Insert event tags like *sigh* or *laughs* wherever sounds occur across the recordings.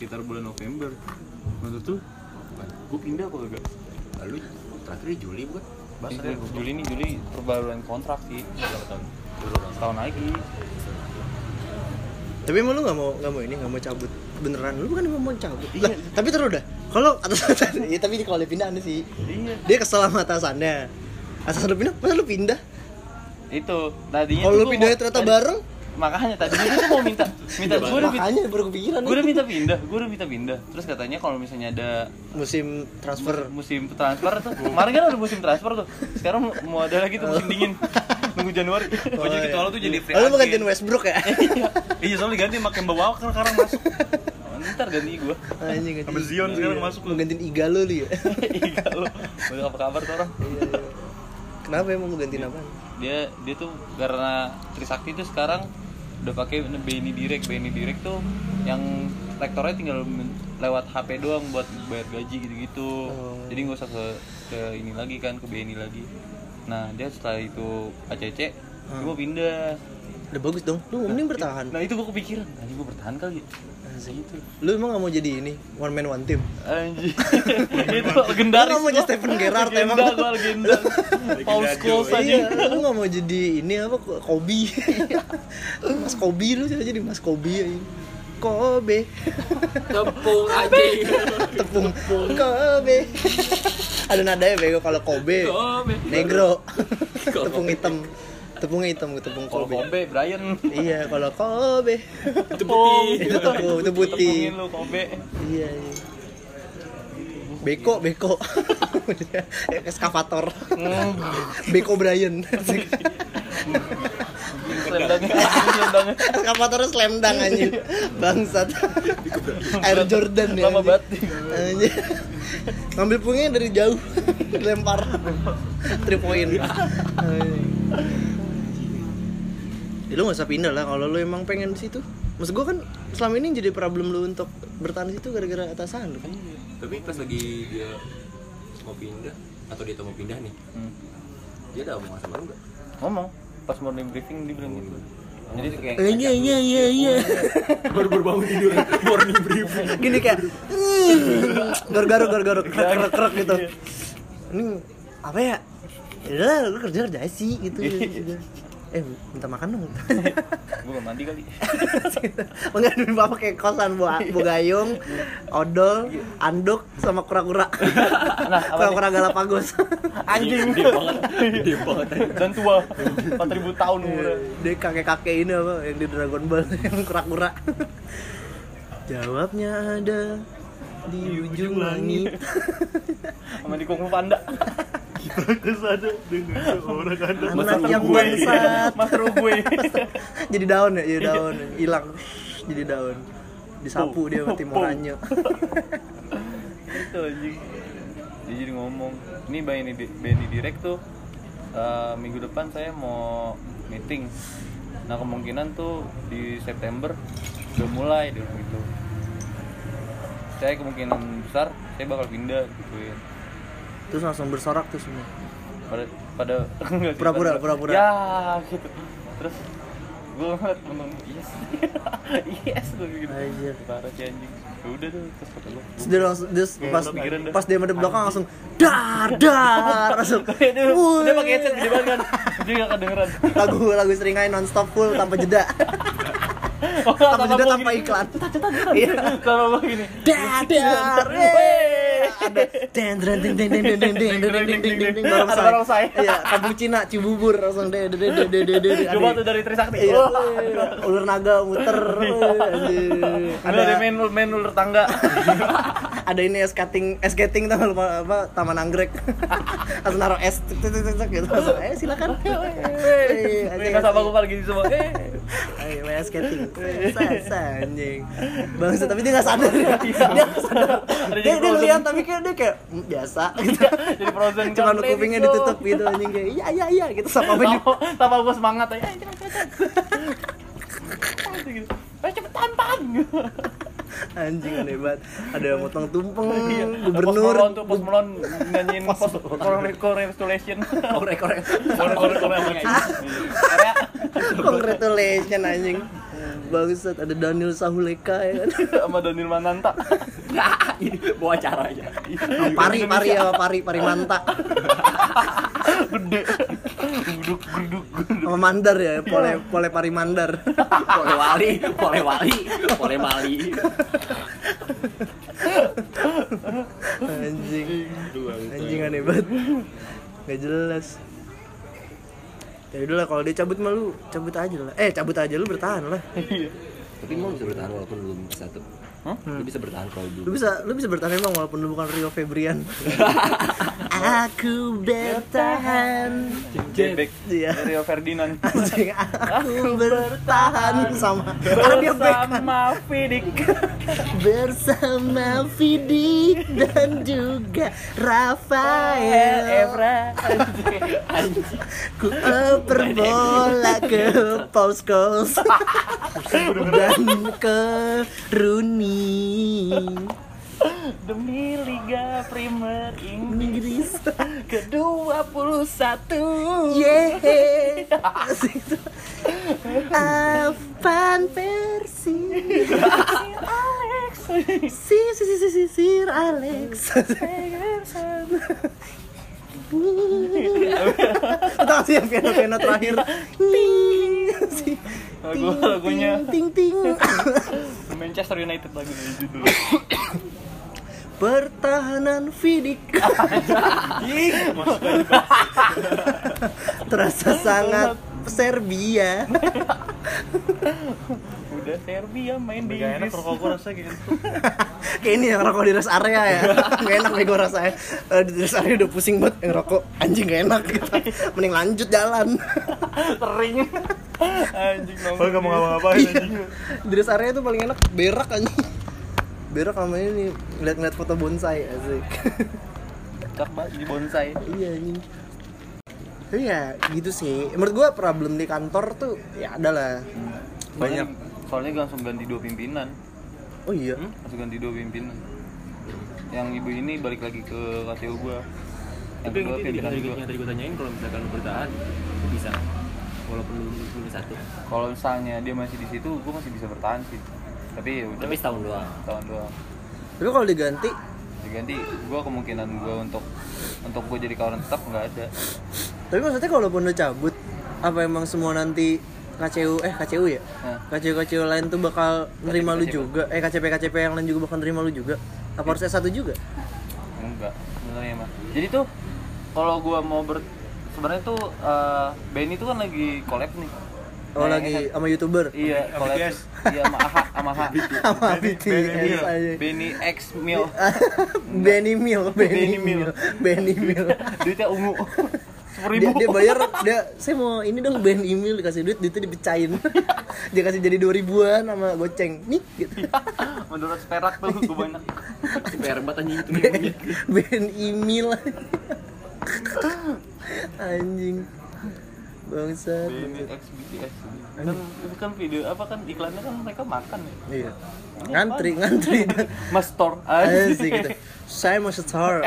sekitar bulan November. Menurut tuh gue pindah apa enggak lalu terakhir Juli bukan? Bahasa Juli ini Juli perbaruan kontrak sih. Berapa tahun tahun lagi. Tapi emang lu gak mau nggak mau ini nggak mau cabut? Beneran lu kan emang mau cabut. Lah, tapi terus udah. Kalau atas *laughs* ya, tapi kalau dia pindah aneh sih. iya. Dia kesel sama atasannya. Atasan lu pindah, masa lu pindah? itu tadinya Kalau lu pindahnya ternyata tadi- bareng, makanya tadinya gue tuh mau minta minta gue udah makanya baru kepikiran gue udah minta pindah gue udah minta pindah. Terus katanya kalau misalnya ada musim transfer. musim transfer tuh. Kemarin kan ada musim transfer tuh. Sekarang mau- ada lagi tuh musim dingin. Nunggu Januari. Oh, jadi ketua lu tuh jadi free Oh, lu mau gantiin Westbrook ya? iya *laughs* iya soalnya ganti makin bawa kan sekarang masuk ntar ganti gue Anjing ganti. Sama Zion sekarang masuk Mau gantiin Igalo lu ya? *laughs* iya lo udah apa kabar tuh orang? Kenapa emang mau gantiin apa? dia dia tuh karena Trisakti tuh sekarang udah pakai BNI Direct. BNI Direct tuh yang lektornya tinggal lewat HP doang buat bayar gaji gitu-gitu. Oh. jadi nggak usah ke ke ini lagi kan ke BNI lagi. Nah dia setelah itu ACC dia mau pindah. Udah bagus dong. Lu mending bertahan. nah itu gua kepikiran. Anjing gua bertahan kali gitu. Lu emang gak mau jadi ini one man one team? anjing. *laughs* Itu legendaris Lu mau jadi. Stephen Gerrard emang? legenda gua legenda. Paul Scholes aja. Iya, lu gak mau jadi ini apa Kobe? *laughs* Mas Kobe lu jadi jadi Mas Kobe ya Kobe. Tepung aja. Tepung. Kobe. Ada nadanya bego kalau Kobe. Kobe. negro. Tepung hitam tepungnya hitam tepung kalau Kobe. Kobe Brian. Iya kalau Kobe. Tepung itu tepung itu putih tepungin lu Kobe. Iya iya. Beko, Beko. *laughs* Eskavator. Beko Brian. Selendangnya selendangnya. Eskavatornya slam dunk anjing. Bangsat. Air Jordan ya lama banget. Anjing. Ngambil pungnya dari jauh. Lempar. 3 point. Anjing. *laughs* Ya, lu gak usah pindah lah kalau lu emang pengen di situ. Maksud gua kan selama ini jadi problem lu untuk bertahan di situ gara-gara atasan lu kan. tapi pas lagi dia mau pindah atau dia tuh mau pindah nih Hmm. dia ada omongan sama lu nggak ngomong pas morning briefing dia bilang gitu jadi kayak Eh, Iya iya iya *laughs* iya. baru baru bangun tidur *laughs* morning briefing Gini kayak "Hmm, garuk-garuk garuk-garuk krek krek krek gitu. Ini apa ya? Ya lu kerja kerja sih gitu. Eh minta makan dong. *laughs* gue gak mandi kali *laughs* Enggak dulu bapak kayak kosan bu, bu gayung, odol, anduk sama kura-kura. nah? *laughs* Kura-kura Galapagos. anjing gede banget gede banget dan tua 4000 tahun umurnya Dia kakek-kakek ini apa yang di Dragon Ball yang kura-kura. Jawabnya ada di ujung langit. sama di kungfu panda Anak yang bangsat. master gue *laughs* jadi daun ya, jadi daun, hilang, jadi daun. Disapu dia sama Ranyo. itu anjing. Dia jadi ngomong ini di- BNI direct tuh eh, minggu depan saya mau meeting. Nah kemungkinan tuh di September udah mulai dia gitu. Saya kemungkinan besar saya bakal pindah gitu ya Terus langsung bersorak tuh semua. pada pada *laughs* Pura-pura, pura-pura. ya gitu. Terus gue ngeliat temen yes. *laughs* Yes gue gitu Anjir. parah sih anjing. Ya udah tuh terus kata gue Terus dia langsung dia pas pas dia ada belakang langsung dar dar. *laughs* Langsung Wuih. dia pakai headset gede banget kan. Jadi gak kedengeran. Lagu lagu seringai nonstop full tanpa jeda. Tanpa jeda tanpa iklan. iya. Sama begini dar dar eh. Ada den den den den den den den den den den den den den Ada barongsai. iya kampung Cina Cibubur langsung de de de de de de de de coba tuh dari Trisakti iya ular naga muter eh, ada main main ular tangga ada ini es skating es skating tau nggak lu, apa taman anggrek *laughs* langsung naruh es tuk, tuk, tuk, tuk, tuk, gitu eh silakan Nggak sama gue gini semua. Eh. Ayo main skating. Anjing. Bangsa tapi dia gak sadar ya. Dia gak sadar. Ada Dia dia lihat tapi kayak dia kayak "Hmm, biasa gitu. *laughs* Jadi frozen *laughs* Cuma kan, kupingnya ditutup gitu anjing kayak iya iya iya gitu sama apa Sama, gue semangat. Eh, cepetan, Pan. *laughs* anjing aneh banget. Ada yang motong tumpeng, Iya. gubernur. Post Malone tuh, Post Malone nyanyiin *laughs* post congratulation. korek korek Korek korek korek. Area. Congratulations anjing. Bangsat ada Daniel Sahuleka ya kan. *laughs* sama Daniel Mananta. ini bawa acara aja Pari pari ya pari pari manta. Gede. Guduk guduk guduk. Sama Mandar ya, pole pole pari Mandar. *laughs* pole wali pole wali pole mali anjing. Anjing aneh banget. Gak jelas. Ya udah lah kalau dia cabut mah lu cabut aja lah. Eh cabut aja lu bertahan lah. tapi mau bisa bertahan walaupun belum satu Hah? lu bisa bertahan kalau Lu belum bisa lu bisa bertahan emang walaupun lu bukan Rio Febrian. *laughs* Aku bertahan. Jebek. Iya. Rio Ferdinand. Anjing, aku bertahan sama Bersama Fidik. *laughs* bersama Vidik dan juga Rafael. Evra. Ku oper bola ke Poskos *laughs* dan ke Rooney *laughs* Demi Liga Primer Inggris Inggris. ke-21. Yeay. *laughs* Situ. Avan Persi. Alex. Si si si si si Sir Alex. Tahu sih yang piano piano terakhir. Si- Lagu lagunya ting ting. *coughs* Manchester United lagi nih judul. Pertahanan Vidik terasa sangat Serbia. Udah Serbia main di Inggris. rokok gue rasanya gitu *laughs* Kayak ini yang rokok di rest area ya. Gak enak nih gue rasanya. Eh, di rest area udah pusing banget yang rokok. Anjing gak enak gitu. *laughs* Mending lanjut jalan. Sering. Anjing Kalau nggak mau ngapa-ngapain Iya. anjing Di rest area tuh paling enak berak anjing. Berak sama ini ngeliat-ngeliat foto bonsai asik. Cak banget di bonsai. iya anjing. Tapi ya gitu sih. Menurut gua problem di kantor tuh ya ada lah. Banyak. Soalnya langsung ganti dua pimpinan. Oh iya. Langsung ganti dua pimpinan. Yang ibu ini balik lagi ke KTU gua. Yang tapi kedua yang, pimpinan tadi gua. yang tadi gue tanyain kalau misalkan lu bertahan lu bisa walaupun lu belum satu Kalau misalnya dia masih di situ, gua masih bisa bertahan sih. Tapi ya udah tapi setahun doang tahun doang. Tapi kalau diganti Diganti gua kemungkinan gua untuk untuk gua jadi kawan tetap nggak ada. Tapi maksudnya kalaupun lu cabut, apa emang semua nanti KCU eh KCU ya? Nah. KCU KCU lain tuh bakal nerima lu KCP. juga. Eh KCP KCP yang lain juga bakal nerima lu juga. Apa harus S1 juga? Enggak, sebenarnya mah. Jadi tuh kalau gua mau ber sebenarnya tuh eh, Benny tuh kan lagi collab nih. Oh Nah, lagi sama YouTuber. Iya. BTS. Iya, sama AHA, sama AHA. *laughs* Sama Benny- BTS Benny aja. Benny X Mil. *laughs* Benny Mil, Benny Mil. Benny Mil. *laughs* Duitnya ungu. Dia, dia bayar, dia saya mau ini dong Benny Mil dikasih duit, duitnya dipecahin. dia kasih jadi 2000-an sama goceng. Nih gitu. Menurut perak tuh gue banyak. PR banget anjing itu Ben, ben email anjing bangsat Benny X BTS. Kan itu kan video apa kan iklannya kan mereka makan ya. iya. Ngantri ngantri. *laughs* Mas Store asik *laughs* gitu saya mau setor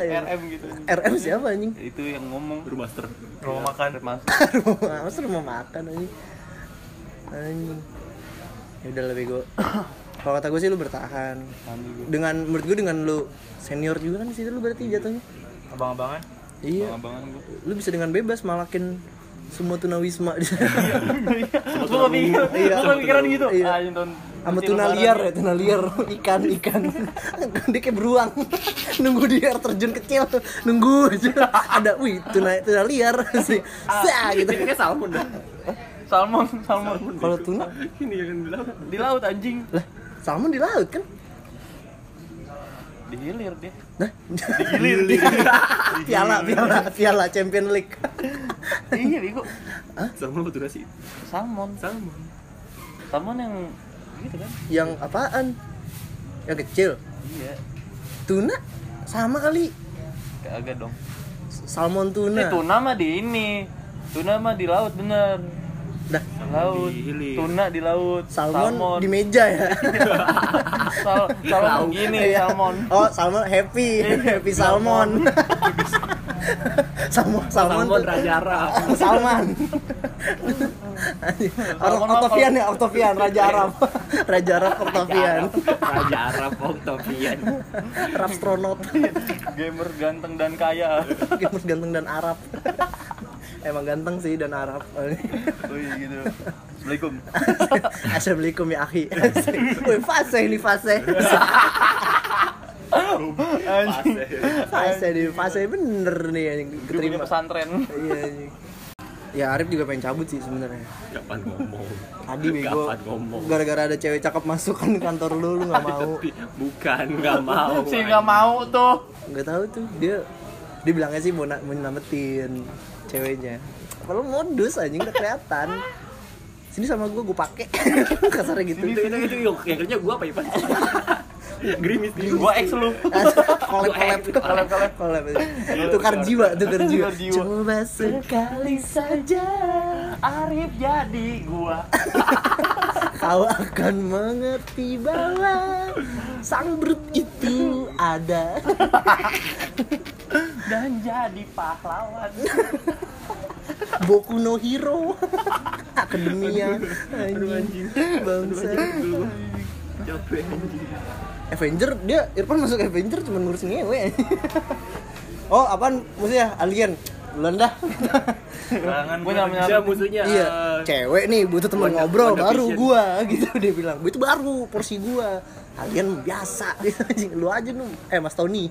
RM gitu. RM siapa anjing? Itu yang ngomong. Baru master. Rumah makan. Mas. rumah mas *laughs* rumah makan anjing. Anjing. Ya udah lebih gue kalau kata gue sih lu bertahan. Dengan menurut gue dengan lu senior juga kan di situ lu berarti jatuhnya. Abang-abangan iya. Gue. lu bisa dengan bebas malakin semua tunawisma. Di sana Gue gak pikir, Iya. gue gak pikiran gitu. Iya. Ah, nonton sama tuna liar ya tuna liar *laughs* ikan ikan. Dia kayak beruang. Nunggu di air terjun kecil. Nunggu. Aja ada wih tuna tuna liar sih sa gitu. ini kayak salmon dah Salmon, salmon. kalau tuna? Ini yang bilang Di laut anjing. lah salmon di laut kan dihilir dia Nah, *laughs* piala, piala, piala Champion League. *laughs* iya bego Sama betul sih. salmon Sama. salmon yang gitu kan Yang apaan? Yang kecil. iya Tuna sama kali. kagak dong Salmon tuna. tuna mah di ini tuna mah di laut bener laut di hilir. tuna di laut salmon, di meja ya. Sal salmon gini Iya. salmon Oh, salmon happy, happy salmon. salmon, *laughs* salmon, Salmon Raja Arab. Salman. *laughs* Orang Salmon Octavian ya, Octavian, Raja Arab. Raja Arab Octavian. Raja Arab Octavian. Rapstronaut. gamer ganteng dan kaya Gamers ganteng dan Arab. Emang ganteng sih dan Arab. oh iya gitu assalamualaikum *laughs* Assalamualaikum ya akhi. *laughs* Woi, fase ini fase. anjing Fase nih, fase bener nih yang keterima. pesantren Iya anjing. Ya Arif juga pengen cabut sih sebenarnya. Kapan ngomong? Tadi bego. Kapan ngomong? Gara-gara ada cewek cakep masuk kan kantor lu, lu nggak mau. Bukan nggak mau. sih nggak mau tuh Nggak tahu tuh dia dia bilangnya sih mau mau nyelamatin ceweknya. Kalau modus anjing udah kelihatan. Sini sama gua gua pakai. *laughs* Kasarnya gitu. Itu itu itu yuk, yang kerja gua apa ya? *laughs* Gerimis gerimis. gua ex lu kolab kolab kolab kolab kolab tukar jiwa tukar jiwa coba sekali saja Arif jadi gua *laughs* kau akan mengerti bahwa sang brut itu ada dan jadi pahlawan. *laughs* Boku no Hero. *laughs* Akademia. Anjing. bangsa Capek anjing. Avenger dia Irfan masuk Avenger cuma ngurusin ngewe. *laughs* Oh apaan? Musuhnya alien duluan dah. Jangan gua nyampe musuhnya. iya cewek nih butuh teman ngobrol baru Vision. gua gitu. Dia bilang itu baru porsi gua. Kalian biasa. Gitu *laughs* anjing lu aja nu eh *laughs* Mas Tony.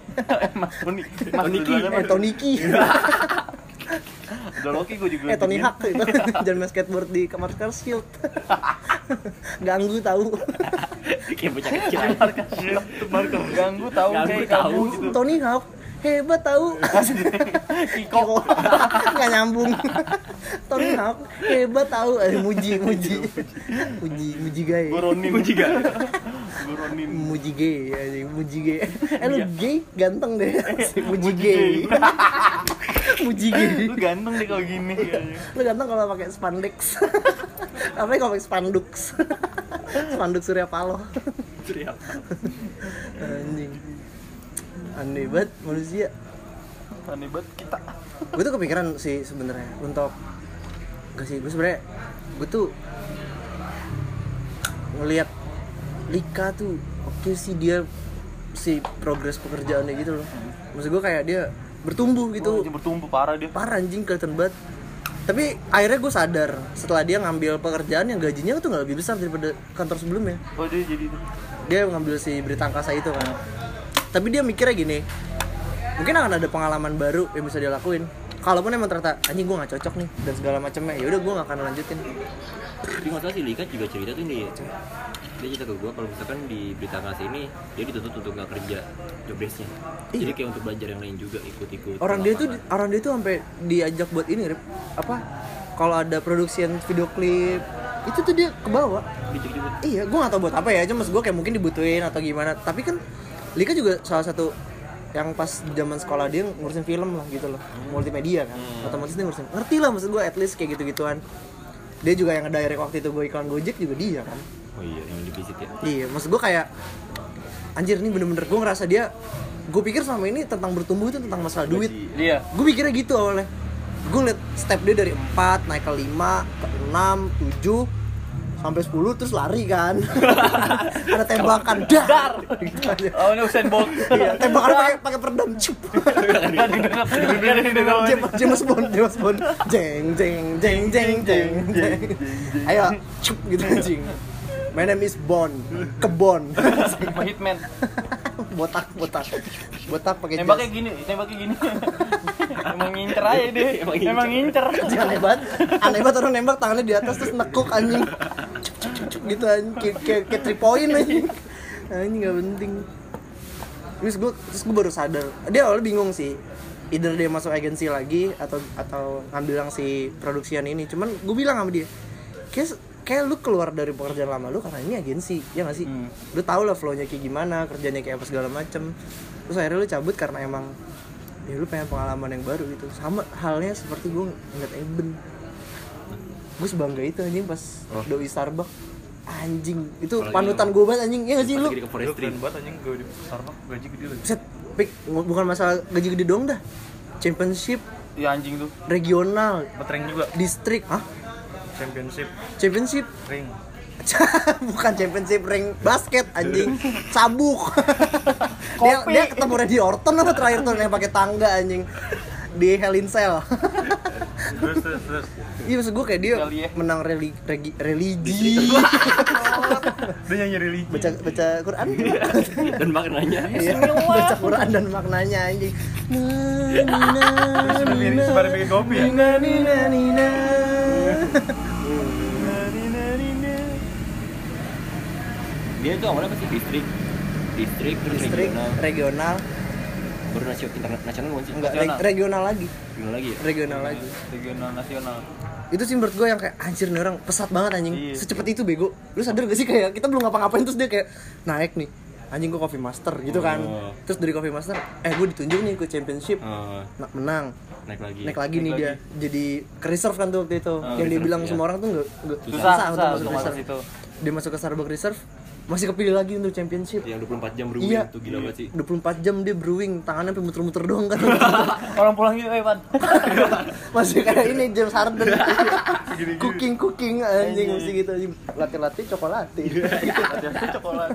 Mas Tony. Mas Tony Ki. duluan eh apa? Tony Ki. Udah Loki gua juga eh Tony Hawk itu. *laughs* Jangan main skateboard di kamar Shield ganggu tahu. Kayak bocah kecil. Ganggu tahu Ganggu kayak tahu. kamu gitu. Tony Hawk hebat tahu *laughs* Kiko nggak nyambung. Tony Hawk hebat tahu eh, muji muji. Muji muji gay gua Ronin Gua juga. gua Ronin muji gay anjing, muji gay eh lu gay? Ganteng deh. Si *laughs* muji Muji gay *laughs* muji gay lu ganteng deh kalau gini lu ganteng kalau pakai spandex. Apa kalau pakai? Spandux spanduk Surya Paloh. Surya. anjing aneh banget manusia. Aneh banget kita. Gue tuh kepikiran sih sebenarnya untuk gak sih gue sebenarnya gue tuh ngelihat Lika tuh oke sih dia si progres pekerjaannya gitu loh. Maksud gue kayak dia bertumbuh gitu. Gitu bertumbuh parah dia. Parah anjing kelihatan banget. Tapi akhirnya gue sadar setelah dia ngambil pekerjaan yang gajinya tuh nggak lebih besar daripada kantor sebelumnya. Oh dia jadi dia ngambil si berita angkasa itu kan tapi dia mikirnya gini mungkin akan ada pengalaman baru yang bisa dia lakuin kalaupun emang ternyata anjing gue nggak cocok nih dan segala macamnya ya udah gue nggak akan lanjutin Tapi nggak salah sih Lika juga cerita tuh nih. Dia cerita ke gua kalau misalkan di berita kasih ini dia dituntut untuk nggak kerja job desk-nya. Jadi Iya. kayak untuk belajar yang lain juga ikut-ikut. orang dia tuh orang dia tuh sampai diajak buat ini Rip. apa kalau ada production video klip itu tuh dia ke bawah Dicek juga. iya gue gak tau buat apa ya cuma gue kayak mungkin dibutuhin atau gimana tapi kan Lika juga salah satu yang pas zaman sekolah dia ngurusin film lah gitu loh. Multimedia kan. Otomatis dia ngurusin. Ngerti lah maksud gue at least kayak gitu gituan dia juga yang ngedirect waktu itu gue iklan Gojek juga dia kan. Oh iya yang di visit ya. iya maksud gue kayak anjir ini bener-bener gue ngerasa dia gue pikir selama ini tentang bertumbuh itu tentang masalah duit. Iya. Gue mikirnya gitu awalnya. Gue liat step dia dari 4 naik ke 5 ke 6 7 sampai 10 terus lari kan. *laughs* Ada tembakan. Dar! Oh ini Usain Bolt. Iya tembakan pakai pakai peredam cup. *laughs* James Bond James Bond. Jeng jeng jeng jeng jeng jeng ayo cup gitu anjing. My name is Bond. Kebon. Hitman. *laughs* Botak botak. Botak pakai nembaknya jas. gini nembaknya gini emang ngincer aja dia. Emang ngincer. emang ngincer. Aneh banget. Aneh banget. Orang nembak tangannya di atas terus nekuk anjing. Cuk, cuk, cuk, cuk, gitu anjing. Kayak kayak kayak three point anjing. Anjing nggak penting. Terus gue terus gue baru sadar. Dia awalnya bingung sih. Either dia masuk agensi lagi atau atau ngambil yang si produksian ini. Cuman gue bilang sama dia kayak kayak lu keluar dari pekerjaan lama lu karena ini agensi ya gak sih? Hmm. lu tau lah flownya kayak gimana kerjanya kayak apa segala macem. Terus akhirnya lu cabut karena emang ya lu pengen pengalaman yang baru gitu. Sama halnya seperti gue ngeliat Eben. Gue sebangga itu anjing pas Oh. doi Starbucks. Anjing itu Apalagi panutan gue banget anjing. Ya gak sih lu? Lu keren banget anjing gue di Starbucks gaji gede lagi. set pik bukan masalah gaji gede dong dah. Championship. Ya anjing tuh regional. Betreng juga. distrik hah? Championship. Championship? Ring. *laughs* bukan championship ring basket anjing. *laughs* Sabuk *laughs* dia dia ketemu Randy Orton apa terakhir tuh yang pakai tangga anjing? Di Hell in Cell. *laughs* Terus terus terus. iya maksud gue kayak dia Kali ya. menang reli, regi- religi. *laughs* Dia nyanyi religi. baca baca Quran? *laughs* Dan maknanya. Iya, baca Quran dan maknanya anjing. Terus sembari sembari bikin kopi ya. Nina, nina, nina. dia itu awalnya pasti distrik distrik terus distrik regional. Regional. Baru nasional internasional bukan sih? Enggak Nasional. regional lagi. Regional lagi ya? Regional lagi. Regional nasional. Itu sih menurut gue yang kayak anjir nih orang pesat banget anjing. Iya. secepat itu bego. Lu sadar gak sih kayak kita belum ngapa-ngapain terus dia kayak naik nih. Anjing gue coffee master gitu kan. Oh. terus dari coffee master eh gue ditunjuk nih ke championship. Nah, menang. Naik lagi. Naik lagi Naik nih lagi. dia jadi ke reserve kan tuh waktu itu. Yang dia bilang iya. semua orang tuh nggak nggak susah susah susah untuk masuk reserve. situ. Dia masuk ke Starbucks reserve masih kepilih lagi untuk championship. Yang 24 jam brewing Iya. itu gila banget sih. 24 jam dia brewing tangannya sampai muter-muter doang kan. *laughs* Orang pulang yuk eh Pan *laughs* masih kayak ini James Harden. Cooking cooking anjing masih gitu. Anjing latih latih coklat ada coklat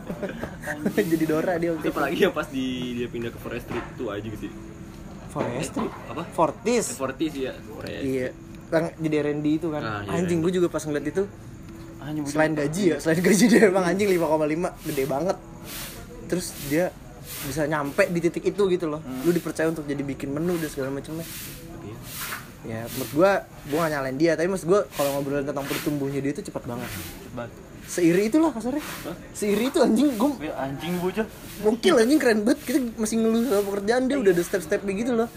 jadi Dora dia waktu itu. apalagi yang pas di dia pindah ke forestry itu aja gitu? Sih Forestry apa? Fortis. Forty sih ya Forest. iya. Yang jadi Randy itu kan. Ah, iya, anjing gue juga pas ngeliat itu anjing selain gaji ya selain *laughs* gaji dia emang anjing 5,5 gede banget. Terus dia bisa nyampe di titik itu gitu loh. Lu dipercaya untuk jadi bikin menu dan segala macamnya. Tapi ya, menurut gua gua gak nyalain dia tapi maksud gua kalau ngobrolin tentang pertumbuhnya dia itu cepat banget. Seiri itulah kasarnya. Seiri itu anjing gua Wih, anjing bocah. Mungkin anjing keren banget. Kita masih ngeluh sama pekerjaan dia udah ada step-step gitu loh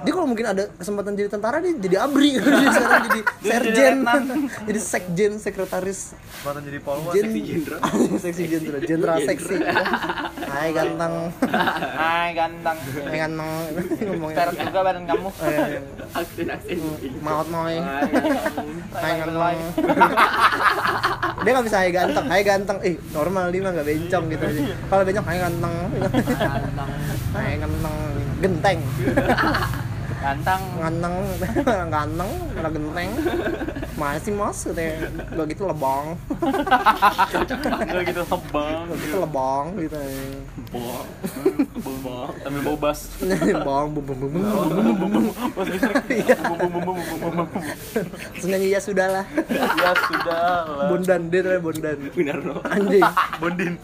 dia kalau mungkin ada kesempatan jadi tentara dia jadi abri. *laughs* Dia sekarang jadi serjen *laughs* jadi sekjen sekretaris. Kesempatan jadi polwan. Jen *laughs* seksi jenderal. seksi jenderal jenderal seksi. Hai ganteng. Hai ganteng. Hai ganteng. Ngomongin Seret juga badan kamu. Eh, aksen aksen maut moy hai hai ganteng. dia nggak bisa hai ganteng. Hai ganteng. Eh normal dia mah nggak bencong gitu. Aja kalau bencong hai ganteng. Hai ganteng. Genteng ganteng. Ganteng. *laughs* Ganteng mana genteng. Masih mas? Deh gak gitu lebang gak gitu lebang gak gitu lebang gitu. Bong bong sambil bau bas. Bong iya. bum bum bum bum bum bum bum pas bum bum bum bum bum bum ya sudah lah. Bong sudah bong bong bong bong bong anjing. Bondin.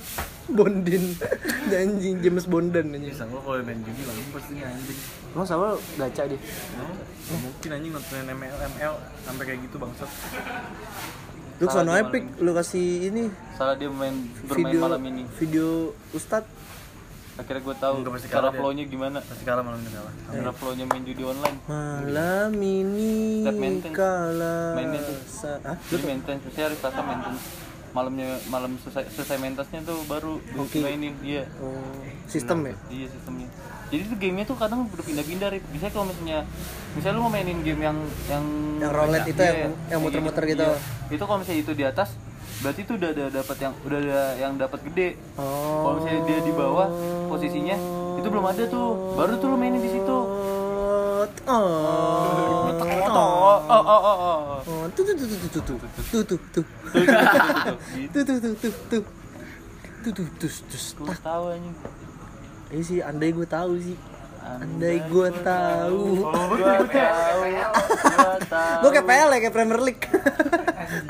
Bondin. *laughs* Anjing James Bondan anjing. Bisa gua kalau main judi lah pasti anjing. Emang sama gacha dia. Nggak mungkin anjing nontonin ML ML sampai kayak gitu bangsat. Lu sono epic lu kasih ini. Salah dia main bermain video malam ini. video Ustad. Akhirnya gue tahu Enggak, pasti cara kalah flownya gimana. Pasti kalah malam ini kalah. cara flownya main judi online. Malam ini Step maintenance. kala Maintenance. Hah? Jadi maintenance, saya hari Selasa maintenance malamnya malam selesai selesai maintenance-nya tuh baru Oke. mainin iya Oh, sistem ya? iya sistemnya jadi tuh gamenya tuh kadang berpindah-pindah Rip. misalnya kalau misalnya misalnya lu mau mainin game yang yang Yang roulette itu Iya, yang- yang muter-muter gitu. iya. itu kalau misalnya itu di atas berarti itu udah ada dapat yang udah ada yang dapat gede Oh. kalau misalnya dia di bawah posisinya itu belum ada tuh baru tuh lu mainin di situ Oh. oh oh oh oh oh Oh, tuh tuh tuh tuh tuh tuh tuh tuh tuh tuh gitu tuh tuh tuh tuh tuh tuh tuh tuh tuh gue tahu anjing ini sih andai gue tahu sih andai gue tahu gue tahu gue kayak PL ya kayak Premier League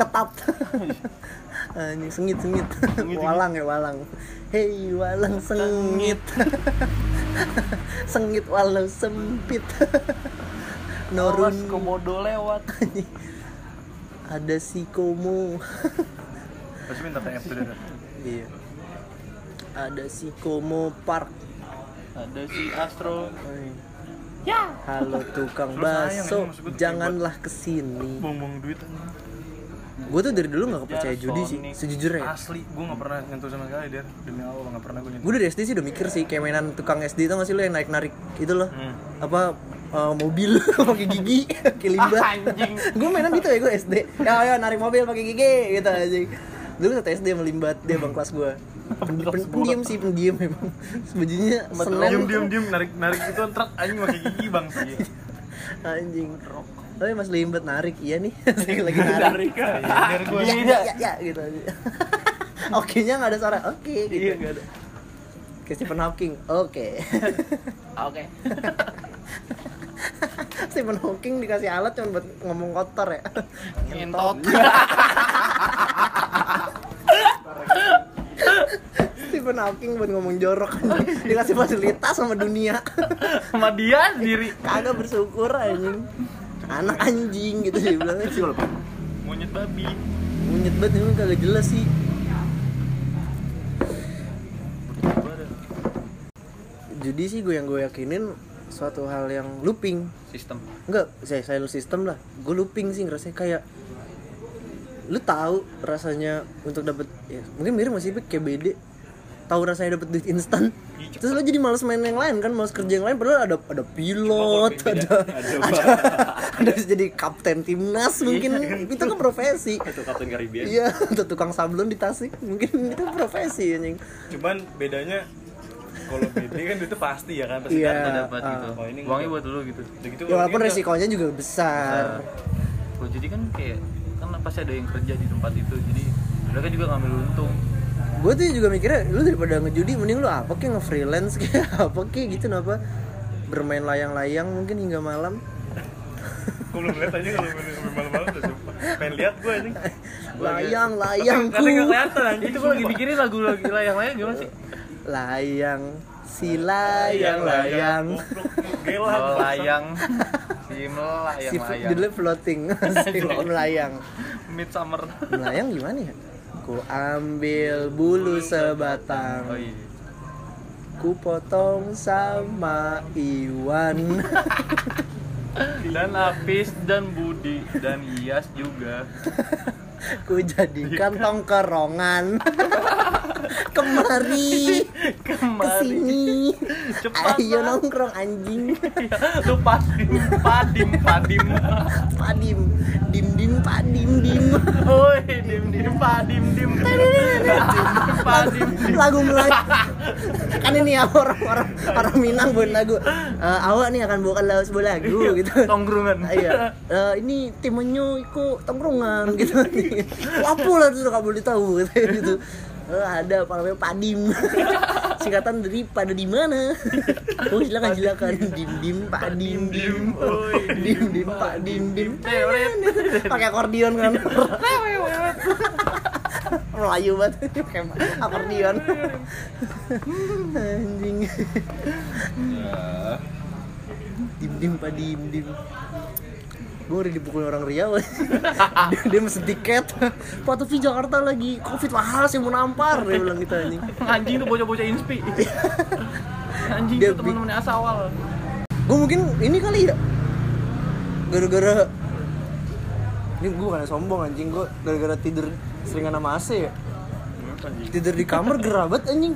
ketat anjing sengit sengit walang ya walang hei walang sengit. *laughs* Sengit walau sempit. *laughs* Awas norun komodo lewat. *laughs* Ada si komo. Pasti minta TF dia. iya. Ada si komo park. Ada si Astro. Halo tukang tuh janganlah ke sini. Buang-buang duit anjing. Gue tuh dari dulu nggak kepercaya judi sih sejujurnya. Ya. Asli, gue gak pernah nyentuh sama sekali dia Demi Allah gak pernah gue nyentuh. Gue dari SD sih udah mikir sih kayak mainan tukang SD tau gak sih lo yang narik narik itu loh? Hmm. apa eh, mobil *laughs* pakai gigi *laughs* pakai limbah. *laughs* Gue mainan gitu ya gue SD ya ayo narik mobil pakai gigi gitu aja dulu satu SD melimbat dia bang kelas gue pendiam sih pendiam memang bajunya Diem senen. Diem diem narik narik itu truk anjing pakai gigi bang sih. anjing tapi mas limbat narik iya nih. *laughs* Lagi narik. Gue ya, ya, ya, ya, gitu *laughs* aja oke nya nggak ada suara. Oke gitu. Iya, nggak ada. kayak Stephen Hawking oke. *laughs* Oke. Stephen Hawking dikasih alat cuma buat ngomong kotor ya. Ngentot. Stephen Hawking buat ngomong jorok. Dikasih fasilitas sama dunia. Sama dia sendiri. Kagak bersyukur anjing anak anjing gitu sih bilang sih monyet babi. Monyet banget emang kagak jelas sih. Jadi sih gue yang gue yakinin suatu hal yang looping. Sistem. Enggak saya silent system lah. Gue looping sih ngerasa kayak lu tahu rasanya untuk dapat ya mungkin mirip masih kayak BD tahu rasanya dapat duit instan. Terus lu jadi males main yang lain kan males kerja yang lain padahal ada ada pilot ada ada ada *laughs* bisa jadi kapten timnas mungkin. itu kan profesi. Itu Kapten Caribbean. iya atau tukang sablon di Tasik. Mungkin itu profesi anjing. Cuman bedanya kalau BD kan itu pasti ya kan pasti Iya. kan Kita dapat ah. gitu. Oh, ini uangnya buat dulu gitu. Gitu ya walaupun resikonya juga besar. Oh jadi kan kayak kan pasti ada yang kerja di tempat itu. Jadi mereka juga ngambil untung. Gue tuh juga mikirnya lu daripada ngejudi mending lu apa kayak nge-freelance *laughs* kayak apa kayak gitu kenapa? Bermain layang-layang mungkin hingga malam Gue belum lihat aja kalau malam-malam udah sumpah. Pengen lihat gue anjing. layang layangku Karena nggak kelihatan anjing. itu gue lagi mikirin lagu lagi layang layang gimana sih? Layang si layang layang Gila. melayang *laughs* si melayang si layang. judulnya floating. *laughs* Si melayang midsummer. Melayang gimana ya? Ku ambil bulu sebatang. oh iya ku potong sama Iwan *laughs* dan Apis dan Budi dan Iyas juga. *laughs* Ku jadikan tongkerongan *laughs* kemari. Kemari. Ke sini. Cepat, ayo Bang. nongkrong anjing. *laughs* Lu padim padim padim. Padim. Dim dim padim dim. Oi dim dim padim dim. Padim dim. Lagu Melayu. Kan ini ya orang orang orang Minang buat lagu Eh, awak nih akan bawakan lagu sebuah lagu gitu. tongkrungan iya. Eh, ini timnya ikut tongkrongan gitu. *laughs* Apa lah tuh gak boleh tahu gitu Eh, ada apa namanya padim. *laughs* Singkatan dari pada di mana? *laughs* Oh silakan silakan. Dim dim padim dim. *laughs* oi dim dim padim dim Teret. pakai akordion kan? Melayu banget. Pakai akordion. Anjing. Dim dim padim dim gue udah dipukul orang Riau. *laughs* Dia, dia mesen tiket. Pak tapi Jakarta lagi. Covid mahal sih mau nampar dia bilang gitu anjing. Anjing tuh bocah-bocah inspi. *laughs* Anjing Dia tuh teman-temannya asawal gue mungkin ini kali ya. Gara-gara ini gue bukan sombong anjing. Gue gara-gara tidur seringan sama AC ya. Tidur di kamar gerabat anjing.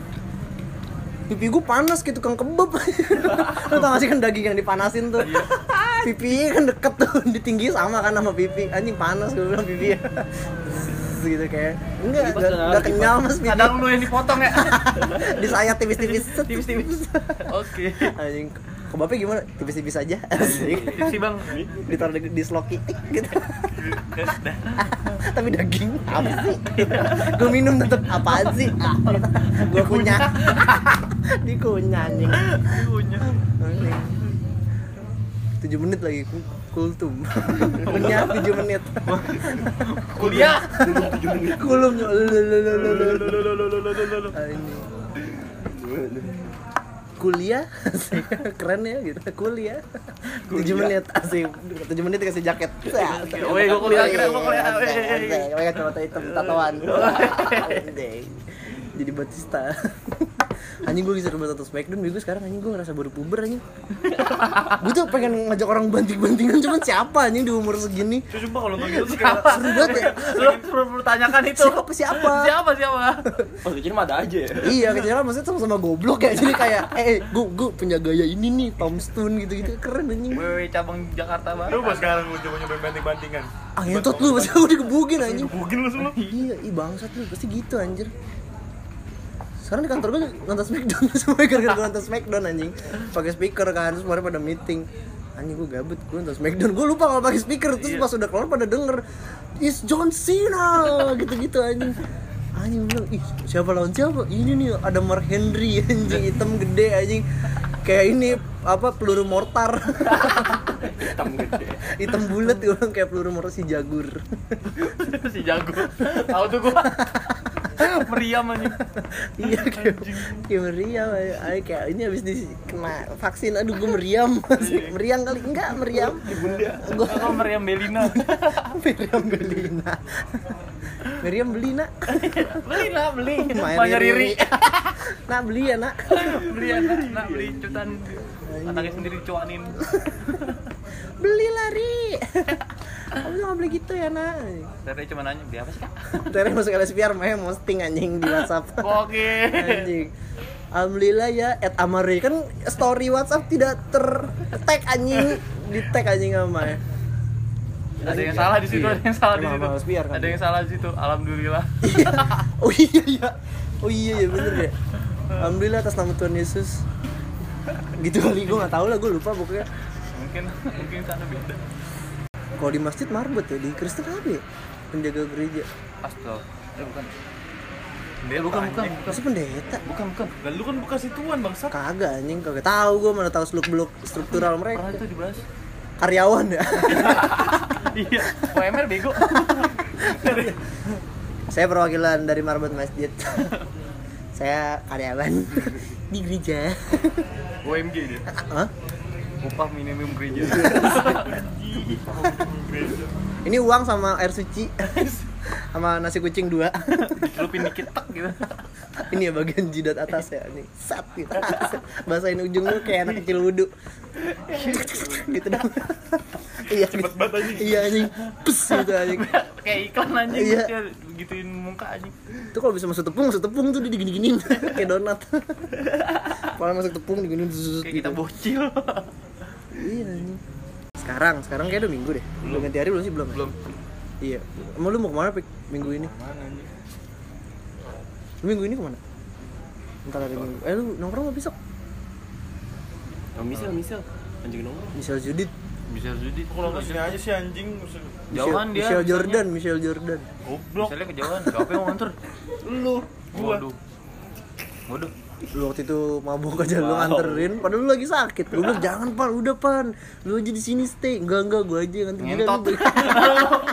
Pipi gue panas kayak tukang kebab. *laughs* Lu tau gak sih kan daging yang dipanasin tuh pipi kan deket tuh *laughs* di tinggi sama kan sama pipi. Anjing panas gue bilang pipi. Ya *laughs* gitu kayak. Enggak enggak, kenyal mas pipi. ada lu yang dipotong ya. *laughs* Di saya tipis-tipis. Tipis-tipis. Oke. Anjing. Kebabnya gimana? Tipis-tipis aja. Tipis bang. Ditaruh di, di sloki. Gitu. Tapi daging apa sih? Gue minum tetap apa sih? Gue kunyah. Dikunyah anjing. Dikunyah tujuh menit lagi kultum. *laughs* Punya tujuh menit. *laughs* Kuliah? Kulum. 7 menit. Ah, kuliah? *laughs* Keren ya gitu. Kuliah. Tujuh menit. Ah, Asik tujuh menit dikasih jaket. Oh gue kuliah kira gue kuliah. Weh weh kacamata hitam tatoan jadi Batista. *laughs* Anjing gue bisa nonton Smackdown bego sekarang. Anjing gue ngerasa baru puber anjing. *laughs* Gue tuh pengen ngajak orang banting-bantingan cuman siapa anjing di umur segini? Terus sumpah kalau nonton gitu kayak seru banget ya? *laughs* Lu perlu perlu tanyakan itu. siapa siapa? Siapa siapa? Pas kecil mah ada aja ya. iya kecil maksudnya sama-sama goblok ya jadi kayak eh gue gue punya gaya ini nih Tom Stone gitu-gitu. Keren anjing. Wewe cabang Jakarta Lu Barat. pas sekarang lu coba nyobain banting-bantingan? Ah ngentot lu pasti gue digebukin anjing. Bugin lu semua iya ih bangsat lu pasti gitu anjir sekarang di kantor gue nonton Smackdown. *laughs* Semua gara-gara gue nonton Smackdown anjing. Pakai speaker kan terus kemarin pada meeting. Anjing gue gabut gue nonton Smackdown. Gue lupa kalau pakai speaker terus pas udah keluar pada denger is John Cena gitu-gitu anjing. Anjing bilang ih siapa lawan siapa? Ini nih ada Mark Henry anjing hitam gede anjing. Kayak ini apa peluru mortar. Hitam gede. hitam bulat gue bilang kayak peluru mortar si jagur. *laughs* Si jago. Tahu tuh gua. *laughs* Meriam anjing. iya kayak kayak meriam ay, kayak ini habis di kena vaksin. Aduh gue meriam. *laughs* Meriang kali? Enggak meriam. Gue Kalau *laughs* meriam Belina. meriam belina. Meriam beli nak beli. Banyak Riri. nak beli ya nak? Beli anak, nak. Beli cutan. Anaknya sendiri cuanin. Beli lari *laughs* kamu jangan beli gitu ya nak Saya cuma nanya beli apa sih kak? *laughs* Tere masuk LSPR main posting anjing di WhatsApp *laughs* Oke. anjing Alhamdulillah ya at Amare kan story WhatsApp tidak ter tag anjing di tag anjing sama ya. Ada yang salah di situ, ada yang salah di Emang situ. biar kan? Ada yang salah di situ. Alhamdulillah. oh iya iya oh iya iya bener ya alhamdulillah atas nama Tuhan Yesus gitu kali gue nggak tahu lah gue lupa pokoknya Mungkin *laughs* mungkin sana beda. kalau di masjid marbot ya di Kristen apa ya penjaga gereja Astaga. Eh bukan. Pendeta, bukan bukan bukan. masih pendeta Bukan bukan. Lah lu kan bekas ituan bangsa kagak anjing kagak tahu gue mana tahu seluk beluk struktural Pernah mereka itu dibahas. karyawan ya *laughs* iya. OMR bego. *laughs* saya perwakilan dari marbot masjid saya karyawan di gereja OMG dia. Hah? Upah minimum gereja. ini uang sama air suci. Sama nasi kucing dua. Celupin dikit tak gitu. ini ya bagian jidat atas ya nih sat gitu. Basahin ujung lu kayak anak kecil wudhu gitu dong. Iya. Cepet banget anjing. Iya anjing. Pus gitu anjing. Kayak iklan anjing. Iya. gituin muka anjing. itu kalau bisa masuk tepung masuk tepung tuh digini giniin kayak donat. Kalau masuk tepung digini Kayak kita gitu. bocil. Iya anjing sekarang sekarang kayak udah minggu deh belum ganti hari belum sih belum ya? Belum. iya emang lu mau ke mana pik minggu ini Mana anjing lu minggu ini ke mana ntar hari minggu eh lu nongkrong nggak besok Oh, misal, misal. Anjing nomor. Michelle Judith Bisa jadi. Kalau nggak sini aja sih anjing Jauhan dia. Michelle misalnya. Jordan Michelle Jordan Goblok Misalnya kejauhan, siapa yang mau nganter? Lu Gua Waduh. Waduh. Lu waktu itu mabuk aja lu nganterin padahal lu lagi sakit lu bilang jangan pan udah pan lu aja di sini stay enggak enggak gua aja Gila, Ngentot.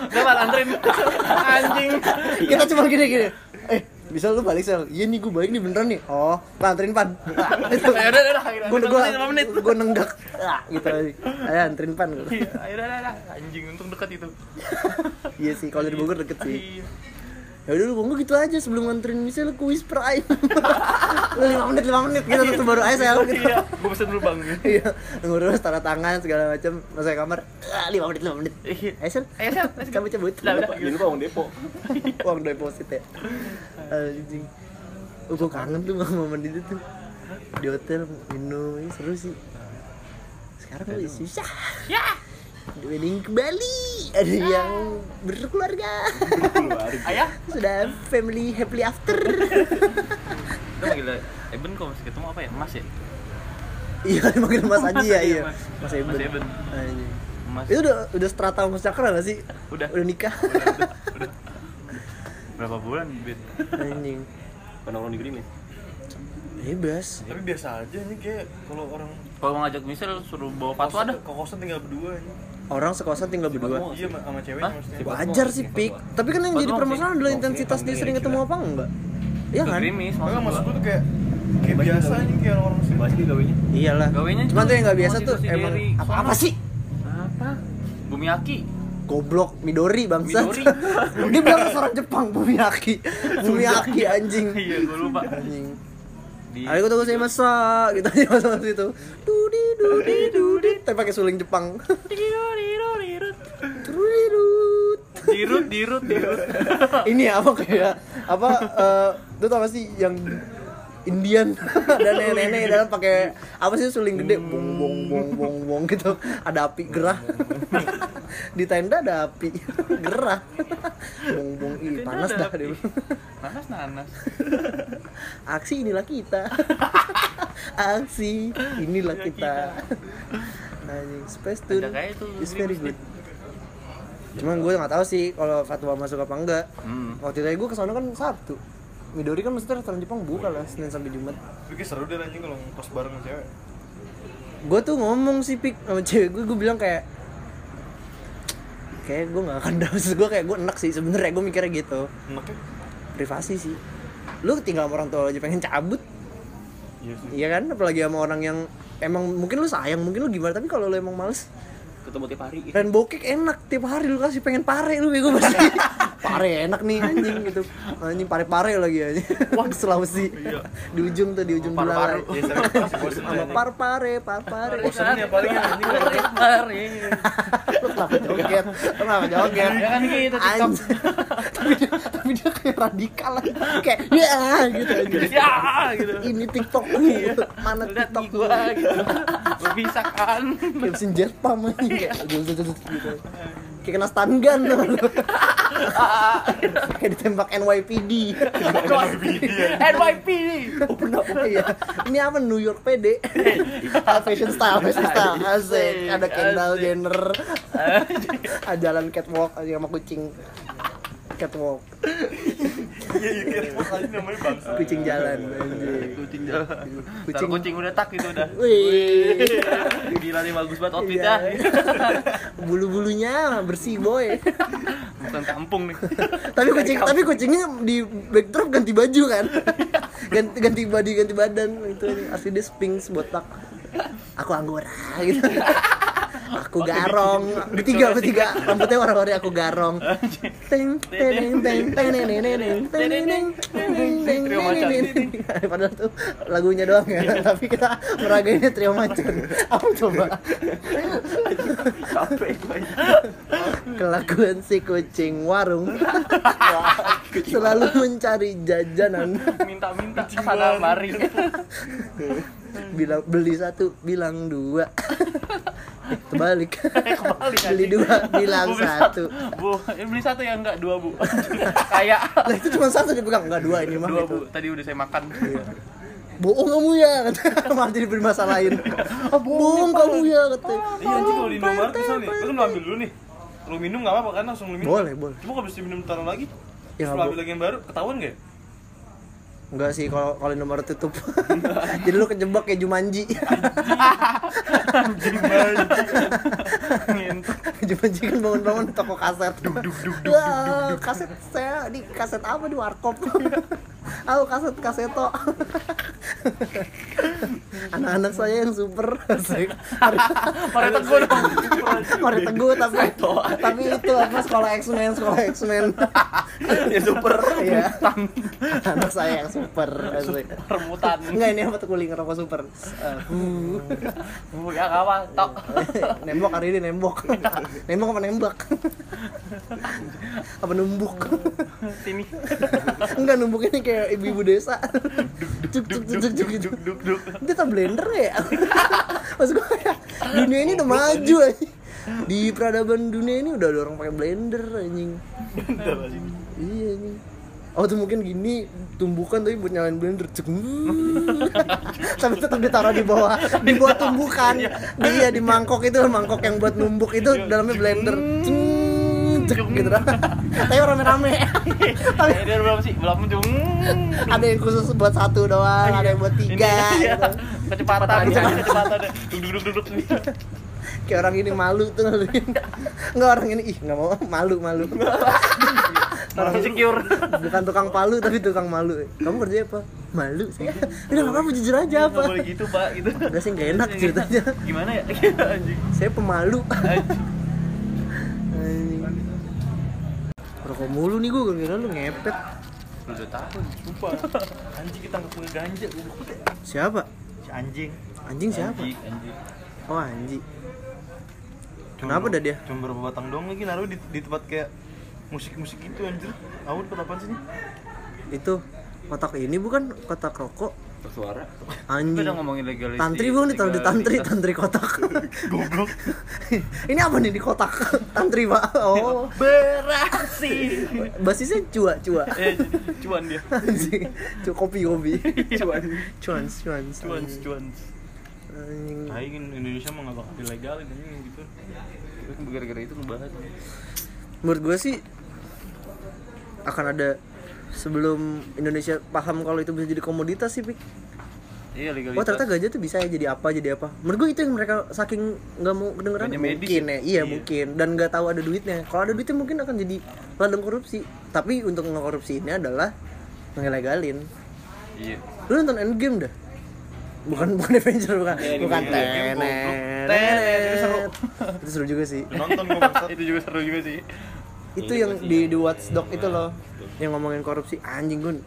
Pak, *laughs* anterin. Anjing. kita cuma gini gini eh bisa lu balik sel iya nih gua balik nih beneran nih oh pan anterin *laughs* pan itu Ya udah udah akhirnya. gua gua lima menit. gua nenggak Ah, gitu aja ayo anterin pan gua. Iya, ayo udah udah, udah. Anjing untung dekat itu. iya sih kalau dari Bogor deket sih Iya. Ya udah lu gua gitu aja sebelum nganterin misalnya kuis prime. Lu *laughs* lima menit lima menit gitu terus baru aja sel gitu. Iya, gua pesen dulu Bang. *laughs* iya ngurus tanda tangan segala macam masuk kamar. Ah, lima menit lima menit. Iya. ayo sel. Ayo, Sel, let's go. kamu cabut. Udah, udah. Jangan lupa uang depo. *laughs* uang deposit ya. Anjing. Oh, gue kangen tuh sama momen itu. Tuh di hotel minum ini seru sih. Sekarang gue susah. Ya. Wedding ke Bali ada yang berkeluarga Ayah. sudah family happily after Kita manggil Eben kok masih ketemu apa ya? Mas ya? iya dipanggil Mas Aji ya Iya, Mas. Mas Eben Mas Eben. Mas. itu udah udah strata Mas Cakra gak sih Udah. udah nikah Berapa bulan, Ben? anjing Penongkrong di Grimis. bebas Tapi biasa aja nih kayak kalau orang Kalau mau ngajak misal suruh bawa fatwa dah. Ke kosan tinggal berdua anjing. Orang sekosan tinggal berdua. Iya sama- maksudnya. wajar sih pik. Tapi kan yang jadi permasalahan adalah intensitas dia sering ketemu apa enggak? Iya kan? Grimis, Enggak maksud gua. tuh kayak kayak biasa anjing kayak orang sini. Bahas dia gawenya. iyalah. Gawainya cuma tuh yang nggak biasa tuh emang apa apa sih? Apa? Bumiaki. goblok Midori bangsat. Midori. *laughs* dia bilang orang Jepang Bumiaki. *laughs* Bumiaki anjing. Iya, gua lupa. anjing di Aku tuh saya masa *laughs* gitu aja masuk situ. Dudi dudi dudi. Tapi pakai suling Jepang. *laughs* Dirut. dirut dirut *laughs* Ini apa kayak apa eh itu tau gak sih yang Indian. *laughs* Dan nenek-nenek dalam pakai apa sih suling gede bong bong bong bong bong gitu. Ada api gerah. *laughs* Di tenda ada api gerah. Bong bong ih panas dah dia. Bilang. nanas. *laughs* Aksi inilah kita. Aksi inilah kita. Anjing, Space Tune Ada itu, is very good. Cuman gue nggak tahu sih kalau fatwa masuk apa enggak. Hmm. waktu itu gue ke sana kan Sabtu Midori kan maksudnya restoran Jepang buka lah Senin sampai Jumat. Tapi seru deh anjing kalau ngkos bareng sama cewek. gue tuh ngomong sih pik sama cewek gue gue bilang kayak kayak gue nggak akan *laughs* maksud gue kayak gue enak sih sebenarnya. Gue mikirnya gitu. Enaknya? privasi sih. Lu tinggal sama orang tua aja pengen cabut. Iya sih. iya kan? Apalagi sama orang yang emang mungkin lu sayang mungkin lu gimana tapi kalau lu emang males ketemu tiap hari. dan bokek enak tiap hari lu kasih pengen pare lu bego pasti *laughs* pare enak nih anjing gitu. Anjing pare pare lagi aja wah. *laughs* Sulawesi. Di ujung tuh di ujung Paru-paru. Bulala. Iya, sama par pare par pare Bosen ya paling ya anjing. lu kenapa joget kenapa joget ya kan gitu TikTok. Anjing. tapi dia tapi dia kayak radikal. Aja. kayak ya gitu aja ya gitu. Ini tiktokku mana lihat tiktok? nih gua gitu. Bisa kan? Kayak mesin jet aja kayak gitu kayak kena stun gun. *laughs* Kayak ditembak NYPD NYP iya. Ini apa New York PD *laughs* fashion style fashion style. Asik. Ada Kendall. Jenner. Jalan catwalk aja sama kucing catwalk Iya iya apa anjing namanya bangsa. kucing jalan anjing kucing jalan Kucing. kucing kucing udah tak gitu udah Wih. gila nih bagus banget outfitnya Iya. Bulu-bulunya bersih boy. bukan kampung nih tapi kucing tapi kucingnya di backdrop ganti baju kan. ganti ganti body ganti badan itu asli dia sphinx botak. Aku anggora *laughs* gitu. Aku garong, bertiga bertiga rambutnya warna-warni aku garong. Teng teng teng teng teng teng teng teng teng teng teng teng Trio macan. teng Padahal tuh lagunya doang ya, tapi kita meragainnya trio macan. Apa coba? Kelakuan si kucing warung selalu mencari jajanan. minta-minta sana mari *laughs* Bilang beli satu, bilang dua. *laughs* Eh, Terbalik. *laughs* Kebalik, beli dua, bilang Bu, beli satu. bu ini beli satu ya enggak dua bu kayak Lah itu cuma satu dipegang, enggak dua ini mah. dua gitu. bu tadi udah saya makan Bohong kamu ya, kata. Malah jadi bermasalahin. Ah, bohong kamu ya, kata. Iya anjing kalau di Indomaret misal nih, lu kan lu ambil dulu nih. Lu minum enggak apa-apa kan langsung lu minum. Boleh, boleh. Cuma kalau bisa minum taruh lagi. Ya, Terus lu nggak ambil lagi yang baru, ketahuan enggak? Enggak sih kalau kalau nomor tutup. *laughs* jadi lu kejebak kayak Jumanji. Jumanji kan bangun-bangun di toko kaset. Wah, kaset saya di kaset apa di warkop. *laughs* Aku kaset kaseto. *laughs* Anak-anak saya yang super. Mari teguh dong Mari teguh tapi tapi itu apa sekolah X-Men, sekolah X-Men. ya super Iya. Anak saya yang super. *laughs* Asik. remutan Enggak ini apa tuh kuling rokok super. Uh. bu ya kawan tok *laughs* nembok hari ini nembok. *laughs* nembok apa nembak? apa numbuk? sini Enggak numbuk ini kayak ibu-ibu desa. Cuk cuk cuk cuk cuk cuk. duk duk Dia tak blender ya? Maksud gue kayak dunia ini udah maju anjing. Di peradaban dunia ini udah ada orang pakai blender anjing. Iya anjing. Oh tuh mungkin gini tumbukan tapi buat nyalain blender cek. *laughs* Tapi tetap ditaruh di bawah di bawah tumbukan dia di mangkok itu mangkok yang buat numbuk itu dalamnya blender. Cek gitu. Dah *laughs* tapi rame-rame. *laughs* Tapi dia berapa sih belum ujung ada yang khusus buat satu doang ada yang buat tiga iya. gitu. kecepatan kecepatan. Duduk duduk duduk kayak orang ini malu tuh ngaluin *laughs* nggak orang ini ih nggak mau malu malu. *laughs* Orang insecure. Bukan tukang palu tapi tukang malu. Kamu kerja apa? Malu saya udah nggak apa jujur aja nggak apa. boleh gitu pak gitu. Udah sih nggak enak ceritanya. gimana ya? *laughs* Anjing. Saya pemalu. Rokok mulu nih gue kira lu ngepet. 22 tahun Sumpah. Anjing kita nggak punya ganja. Siapa? Si anjing. Anjing siapa? Anjing. Oh anjing. Cuma Kenapa dah dia? Cuma berapa batang doang lagi naruh di, di tempat kayak musik-musik gitu anjir. Awun tempat apaan sih ini? Itu kotak ini bukan kotak rokok. Bersuara. Kita Anjing. udah ngomongin legalitas. Tantri bukan ditaruh di tantri, tantri kotak. *laughs* Goblok. *laughs* ini apa nih di kotak? *laughs* Tantri pak. Oh. Beraksi. Basisnya cua cua. eh, cuan dia. Cua kopi kopi. Cuan. Cuan cuan. Cuan, cuan. Anjing. Nah, ini Indonesia mah nggak bakal dilegalin anjing gitu. Gara-gara itu ngebahas. Menurut gue sih akan ada sebelum Indonesia paham kalau itu bisa jadi komoditas sih, Pik. Iya legalitas. Oh ternyata gajah tuh bisa ya jadi apa jadi apa. Menurut gue itu yang mereka saking nggak mau kedengeran mungkin ya, ya? iya, Iya. mungkin dan nggak tahu ada duitnya. Kalau ada duitnya mungkin akan jadi ladang korupsi. Tapi untuk ngekorupsi ini adalah ngelegalin. Iya. Lu nonton Endgame dah? Bukan bukan Avenger bukan. Endgame, bukan tenet. Tenet, itu seru. *laughs* Itu seru juga sih. Nonton itu juga seru juga sih. itu yang di di Watchdog itu loh yang ngomongin korupsi anjing gue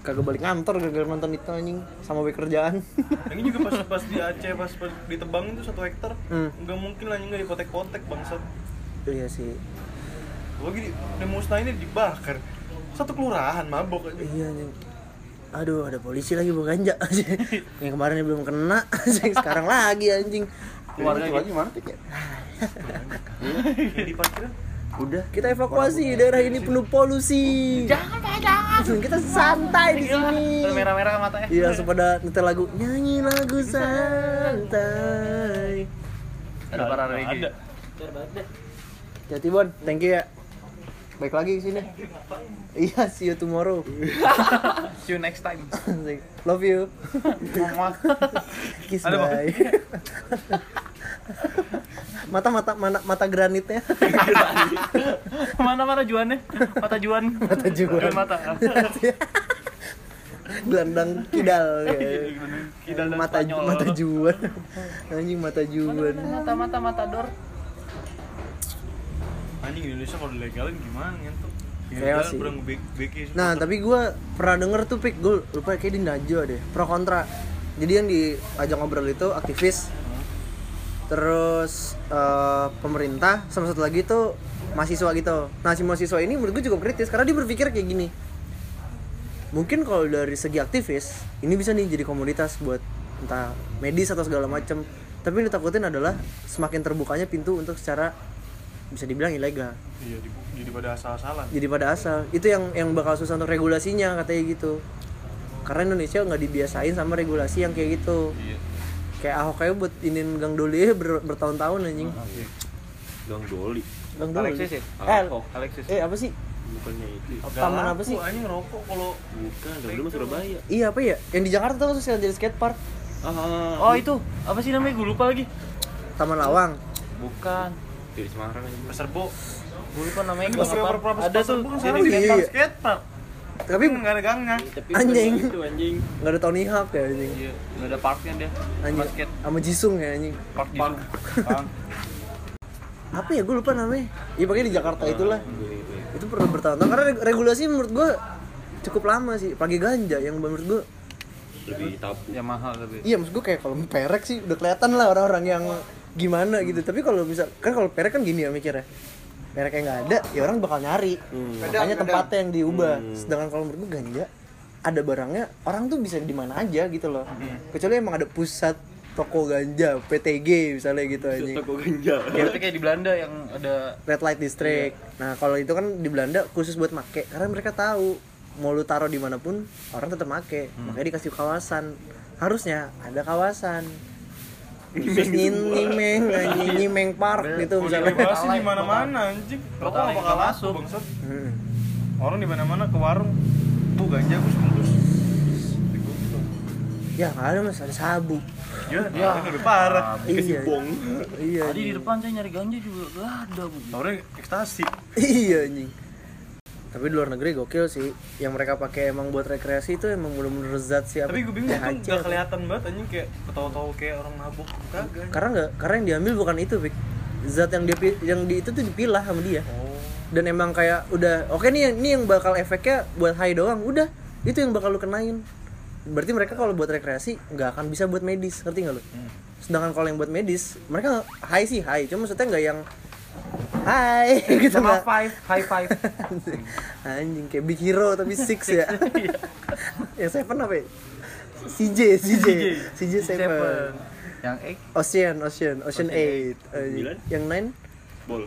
kagak balik kantor gara-gara nonton itu anjing sama baik kerjaan ini juga pas *laughs* pas di Aceh pas, pas ditebang itu satu hektar Hmm. nggak mungkin lah nggak dipotek-potek bangsat. iya sih Lagi di, di musnah ini dibakar. Satu kelurahan mabok aja. iya anjing aduh ada polisi lagi bawa ganja. *laughs* Yang kemarin belum kena *laughs* sekarang lagi anjing. Keluarga lagi mana? Pik, ya? Di parkiran udah kita evakuasi daerah ini penuh polusi. Jangan pak jangan. Kita santai di sini. Merah-merah matanya. iya langsung pada nyetel lagu nyanyi lagu santai. Ada para reggae. Ada. Jati Bon, thank you ya. Baik lagi ke sini. Iya, see you tomorrow. *laughs* See you next time. Love you. Kiss Ada, bye. mata mata mana mata granitnya. *laughs* mana mana juannya? Mata juan. Mata juan. Juan mata. *laughs* Gelandang kidal ya. Kidal mata mata juan. Anjing mata juan. Mata mata mata dor. Anjing Indonesia kalau dilegalin gimana ngentot? Kayak Ya, sih. beki Nah, tapi gue pernah denger tuh pik, gue lupa kayak di Najwa deh, pro kontra. Jadi yang diajak ngobrol itu aktivis, terus eh, pemerintah, sama satu lagi tuh mahasiswa gitu. Nah, si mahasiswa ini menurut gue cukup kritis karena dia berpikir kayak gini. Mungkin kalau dari segi aktivis, ini bisa nih jadi komoditas buat entah medis atau segala macam. Tapi yang ditakutin adalah semakin terbukanya pintu untuk secara bisa dibilang ilegal Iya, di- jadi pada asal-asalan. jadi pada asal itu yang yang bakal susah untuk regulasinya katanya gitu karena Indonesia nggak dibiasain sama regulasi yang kayak gitu Iya. kayak Ahok kayak buat inin Gang Doli ber, bertahun-tahun anjing Gang Doli. Gang Doli Alexis ya? eh, Ahok, Alexis. eh apa sih Bukannya itu. taman apa sih Anjing ngerokok kalau Bukan, Gang Doli mah Surabaya. iya apa ya yang di Jakarta tuh yang jadi skatepark Ah, Oh itu apa sih namanya? Gue lupa lagi. Taman Lawang Bukan. Di Semarang aja. Serbo. Gue lupa namanya. Ini apa. Ada tuh. Jadi iya. skatepark, skatepark. tapi nggak ada gangnya. Tapi Anjing. Itu anjing. nggak ada Tony Hawk ya anjing Iya, nggak ada parknya dia. anjing Basket sama Jisung ya anjing park di Bang. apa ya gue lupa namanya iya pokoknya di Jakarta itulah Iya, iya. itu perlu bertahun-tahun karena reg- regulasi menurut gue cukup lama sih pagi ganja yang menurut gue Lebih tabu. Ya mahal tapi. Iya maksud gue kayak kalau perek sih udah kelihatan lah orang-orang yang gimana gitu. Tapi kalau bisa kan kalau perek kan gini ya mikirnya. Pereknya nggak ada, ya orang bakal nyari. Makanya tempatnya yang diubah. Sedangkan kalau menurut gue ganja ada barangnya orang tuh bisa di mana aja gitu loh. Kecuali emang ada pusat toko ganja, PTG misalnya gitu aja. Toko ganja. Ya, itu kayak di Belanda yang ada Red light district. Nah kalau itu kan di Belanda khusus buat make karena mereka tahu mau lu taruh di mana pun orang tetap make. Makanya dikasih kawasan. Harusnya ada kawasan. Nyin- nyimeng, nyimeng park gitu misalnya. Bebas sih di mana-mana anjing. Rokok nggak bakal masuk bangsat. Hmm. Orang di mana-mana ke warung. Tuh ganja gus bungkus. Ya nggak ada mas, ada sabu. Ya, ya. lebih parah. Iya. bong. Iya. Tadi di depan saya nyari ganja juga gak ada bu. Tahunya ekstasi. Iya anjing. Tapi di luar negeri gokil sih. Yang mereka pakai emang buat rekreasi itu emang bener-bener zat sih? Tapi gue bingung THC nggak kelihatan banget anjing kayak ketawa-tawa kayak orang mabuk. Kagak. Karena nggak, karena yang diambil bukan itu, Pik. Zat yang dia yang di itu tuh dipilah sama dia. Oh. dan emang kayak udah oke nih ini yang bakal efeknya buat high doang udah itu yang bakal lu kenain berarti mereka kalau buat rekreasi nggak akan bisa buat medis ngerti nggak lu sedangkan kalau yang buat medis mereka high sih high cuma maksudnya nggak yang high *laughs* gitu sama five high five. *laughs* Anjing kayak big hero tapi six ya. Yang *laughs* seven apa ya? CJ CJ CJ seven. yang eight? Ocean Ocean Ocean Ocean eight. Sembilan? yang nine? Bol.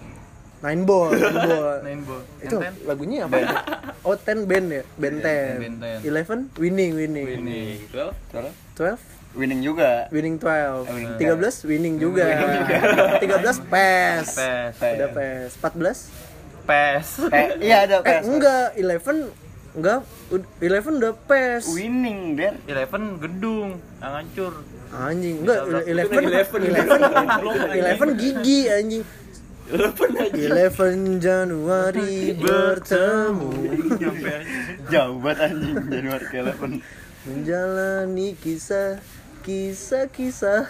nine ball nine ball. Nine ball. Itu yang ten? lagunya apa ya? oh ten band ya? Band ten. Band 10. eleven? Winning winning. Winning. Twelve. twelve winning juga. Winning twelve. Winning tiga belas winning juga. *laughs* tiga belas pes. Pes. Ada pes. Empat belas? Pes. Eh iya ada eh pes. enggak. eleven enggak. Ud- eleven udah pes. Winning der. Eleven gedung. Yang hancur. Anjing. Enggak eleven Eleven. *laughs* eleven eleven gigi anjing. Eleven aja. Eleven Januari bertemu. Jauh banget anjing. Januari ke 11 menjalani kisah kisah kisah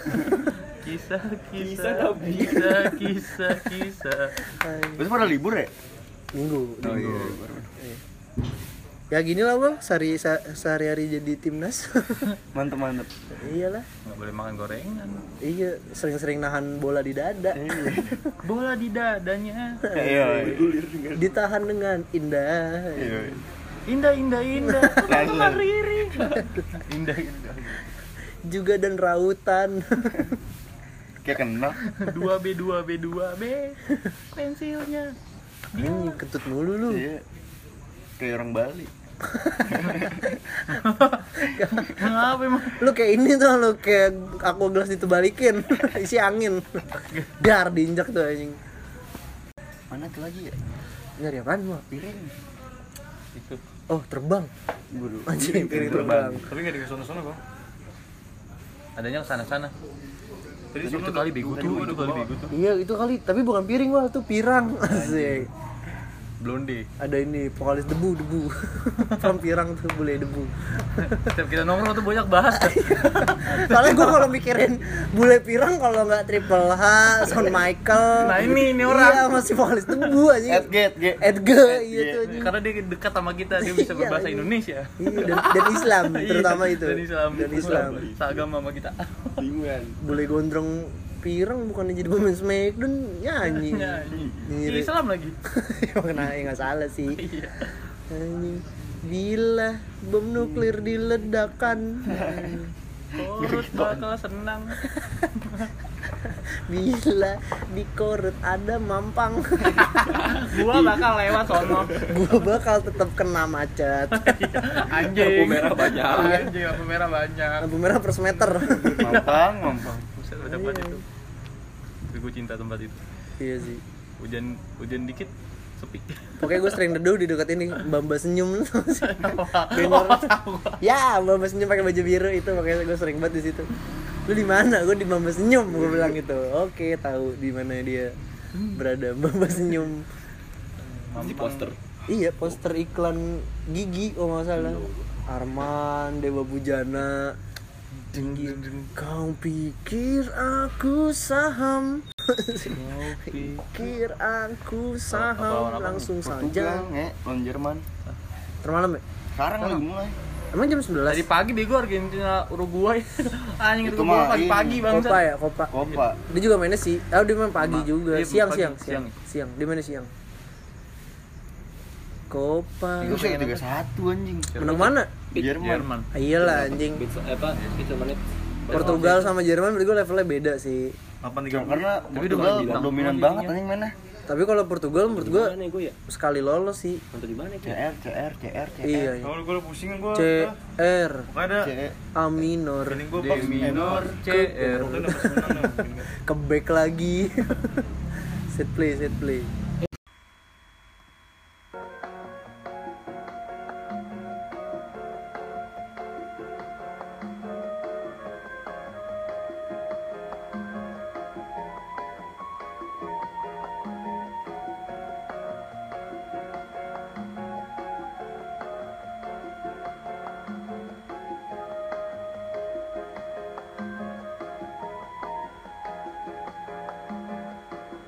kisah Kisah kisah Nabi. kisah kisah kisah Terus pada libur ya? minggu Oh minggu. iya ya gini lah bang. Sehari sehari hari jadi timnas. *laughs* Mantep mantep iyalah. Nggak boleh makan gorengan. Iya sering-sering nahan bola di dada. *laughs* Bola di dadanya. Iya ditahan dengan indah. Iya indah indah indah. *laughs* Riri? Indah indah juga dan rautan. *laughs* Kayak kenal. Dua b dua b dua b. Pensilnya. Ini kentut mulu lu. Iya. Kayak orang Bali. *laughs* Ngapa emang. Lu kayak ini tuh lu kayak aqua gelas ditebalikin *laughs* isi angin. Dar diinjak tuh anjing. Mana tuh lagi ya? nyari apaan mau Piring. Itu oh terbang. Buru anjing piring terbang. Tapi nggak di sana bang. Adanya ke sana sana Tadi itu kali bego tuh. itu kali bego tuh. Iya itu kali tapi bukan piring wah itu pirang. Asik blonde ada ini vokalis debu debu. *laughs* From pirang tuh boleh debu. Setiap kita nongkrong tuh banyak bahas. *laughs* Soalnya gue kalau mikirin bule pirang kalau nggak triple H Shawn Michael Nah, ini, ini orang. iya masih vokalis debu aja Edget G Edgar iya tuh anjing. karena dia dekat sama kita dia bisa Iya, berbahasa iya. Indonesia. Iya dan, dan Islam *laughs* terutama Iya, itu. dan Islam. Dan Islam. Seagama sama kita. Bingungan. bule gondrong pirang bukan jadi pemain Smackdown? Nyanyi Nyanyi. Nyiri. Islam lagi. *laughs* Emang kena ya nggak salah sih. *laughs* Iya. Anjing. Bila bom nuklir diledakkan Korut bakal senang. *laughs* Bila di korut ada mampang. Gua bakal lewat sono. Gua bakal tetap kena macet. Anjing. Lampu merah banyak. anjing lampu merah banyak. Lampu merah per semeter. Mampang Mampang. Buset, udah tempat itu gue cinta tempat itu. Iya sih. Hujan hujan dikit sepi. Pokoknya gue sering neduh di dekat ini Bamba senyum. *laughs* Banner Ya Bamba senyum pakai baju biru itu Makanya gue sering banget di situ. Lu di mana? Gue di Bamba senyum Gue bilang gitu. Oke tahu di mana dia berada Bamba senyum. Di poster. Iya poster iklan gigi oh nggak salah. Arman Dewa Bujana tinggi kau pikir aku saham? *laughs* Pikir aku saham? langsung saja. Lawan Jerman. Termalam ya Sekarang lagi mulai. Emang jam 11 tadi pagi bego Argentina Uruguay. *laughs* Anjing itu Itu gua pagi-pagi bang Kopa ya Kopa. Kopa. Dia juga mainnya sih oh dia main pagi Ma- juga. dia siang siang siang. siang. siang dia mainnya siang Kopa Itu sih 31 anjing. Menang mana? Jerman. Jerman. Ah, iyalah anjing. Pizza apa? Pizza menit. Portugal sama Jerman berarti gue levelnya beda sih. Delapan tiga. Karena Tapi udah Portugal dominan banget anjing mainnya. Tapi kalau Portugal menurut gue Mana gue ya? sekali lolos sih. Nonton di mana ya? CR CR CR CR iya iya. Kalau gue pusing gue. C R. Pokoknya ada. CR A minor. Gue D minor C R. Portugal udah pasti menang dah. ke back lagi. *laughs* Set play set play